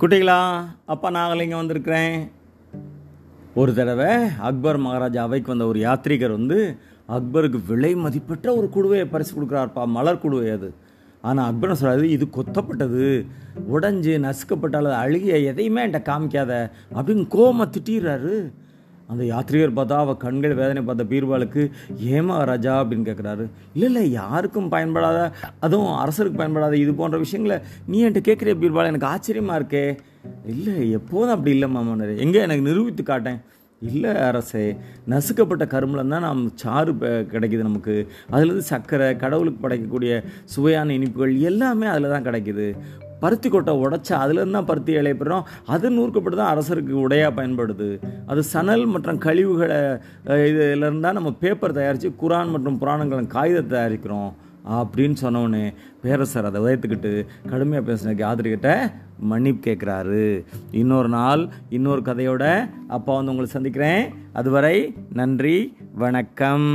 குட்டிகளா அப்பா நாகலிங்கம் வந்திருக்கிறேன். ஒரு தடவை அக்பர் மகாராஜா அவைக்கு வந்த ஒரு யாத்ரீகர் வந்து அக்பருக்கு விலை மதிப்பெற்ற ஒரு குடுவையை பரிசு கொடுக்குறாருப்பா மலர் குடுவை அது. ஆனால் அக்பர் சொல்கிறது இது கொத்தப்பட்டது. உடஞ்சு நசுக்கப்பட்ட அல்லது அழுகிய எதையுமே என்கிட்ட காமிக்காத அப்படின்னு கோம திட்டிடுறாரு. அந்த யாத்ரீகர் பார்த்தா அவள் கண்கள் வேதனை பார்த்த பீர்பாலுக்கு ஏமா ராஜா அப்படின்னு கேட்குறாரு இல்லை இல்லை யாருக்கும் பயன்படாத அதுவும் அரசருக்கு பயன்படாத இது போன்ற விஷயங்களை நீ என்கிட்ட கேட்குறிய பீர்பால்? எனக்கு ஆச்சரியமாக இருக்கே. இல்லை எப்போதும் அப்படி இல்லை மாமனார் எங்கே? எனக்கு நிரூபித்து காட்டேன். இல்லை அரசே. நசுக்கப்பட்ட கரும்புல தான் நாம் சாறு ப- கிடைக்குது நமக்கு. அதுலேருந்து சர்க்கரை கடவுளுக்கு படைக்கக்கூடிய சுவையான இனிப்புகள் எல்லாமே அதில் தான் கிடைக்குது. பருத்தி கொட்டை உடைச்சா அதுலேருந்து தான் பருத்தி இலைய பெறுறோம் அது நூற்கப்பட்டு தான் அரசருக்கு உடையாக பயன்படுது. அது சணல் மற்றும் கழிவுகளை அஹ், இதுலேருந்து தான் நம்ம பேப்பர் தயாரித்து குரான் மற்றும் புராணங்களின் காகிதத்தை தயாரிக்கிறோம் அப்படின்னு சொன்னோடனே பேரரசர் அதை உயர்த்துக்கிட்டு கடுமையாக பேசின யாத்திரிகிட்ட மன்னிப்பு கேட்குறாரு. இன்னொரு நாள் இன்னொரு கதையோட அப்பா வந்து உங்களை சந்திக்கிறேன். அதுவரை நன்றி வணக்கம்.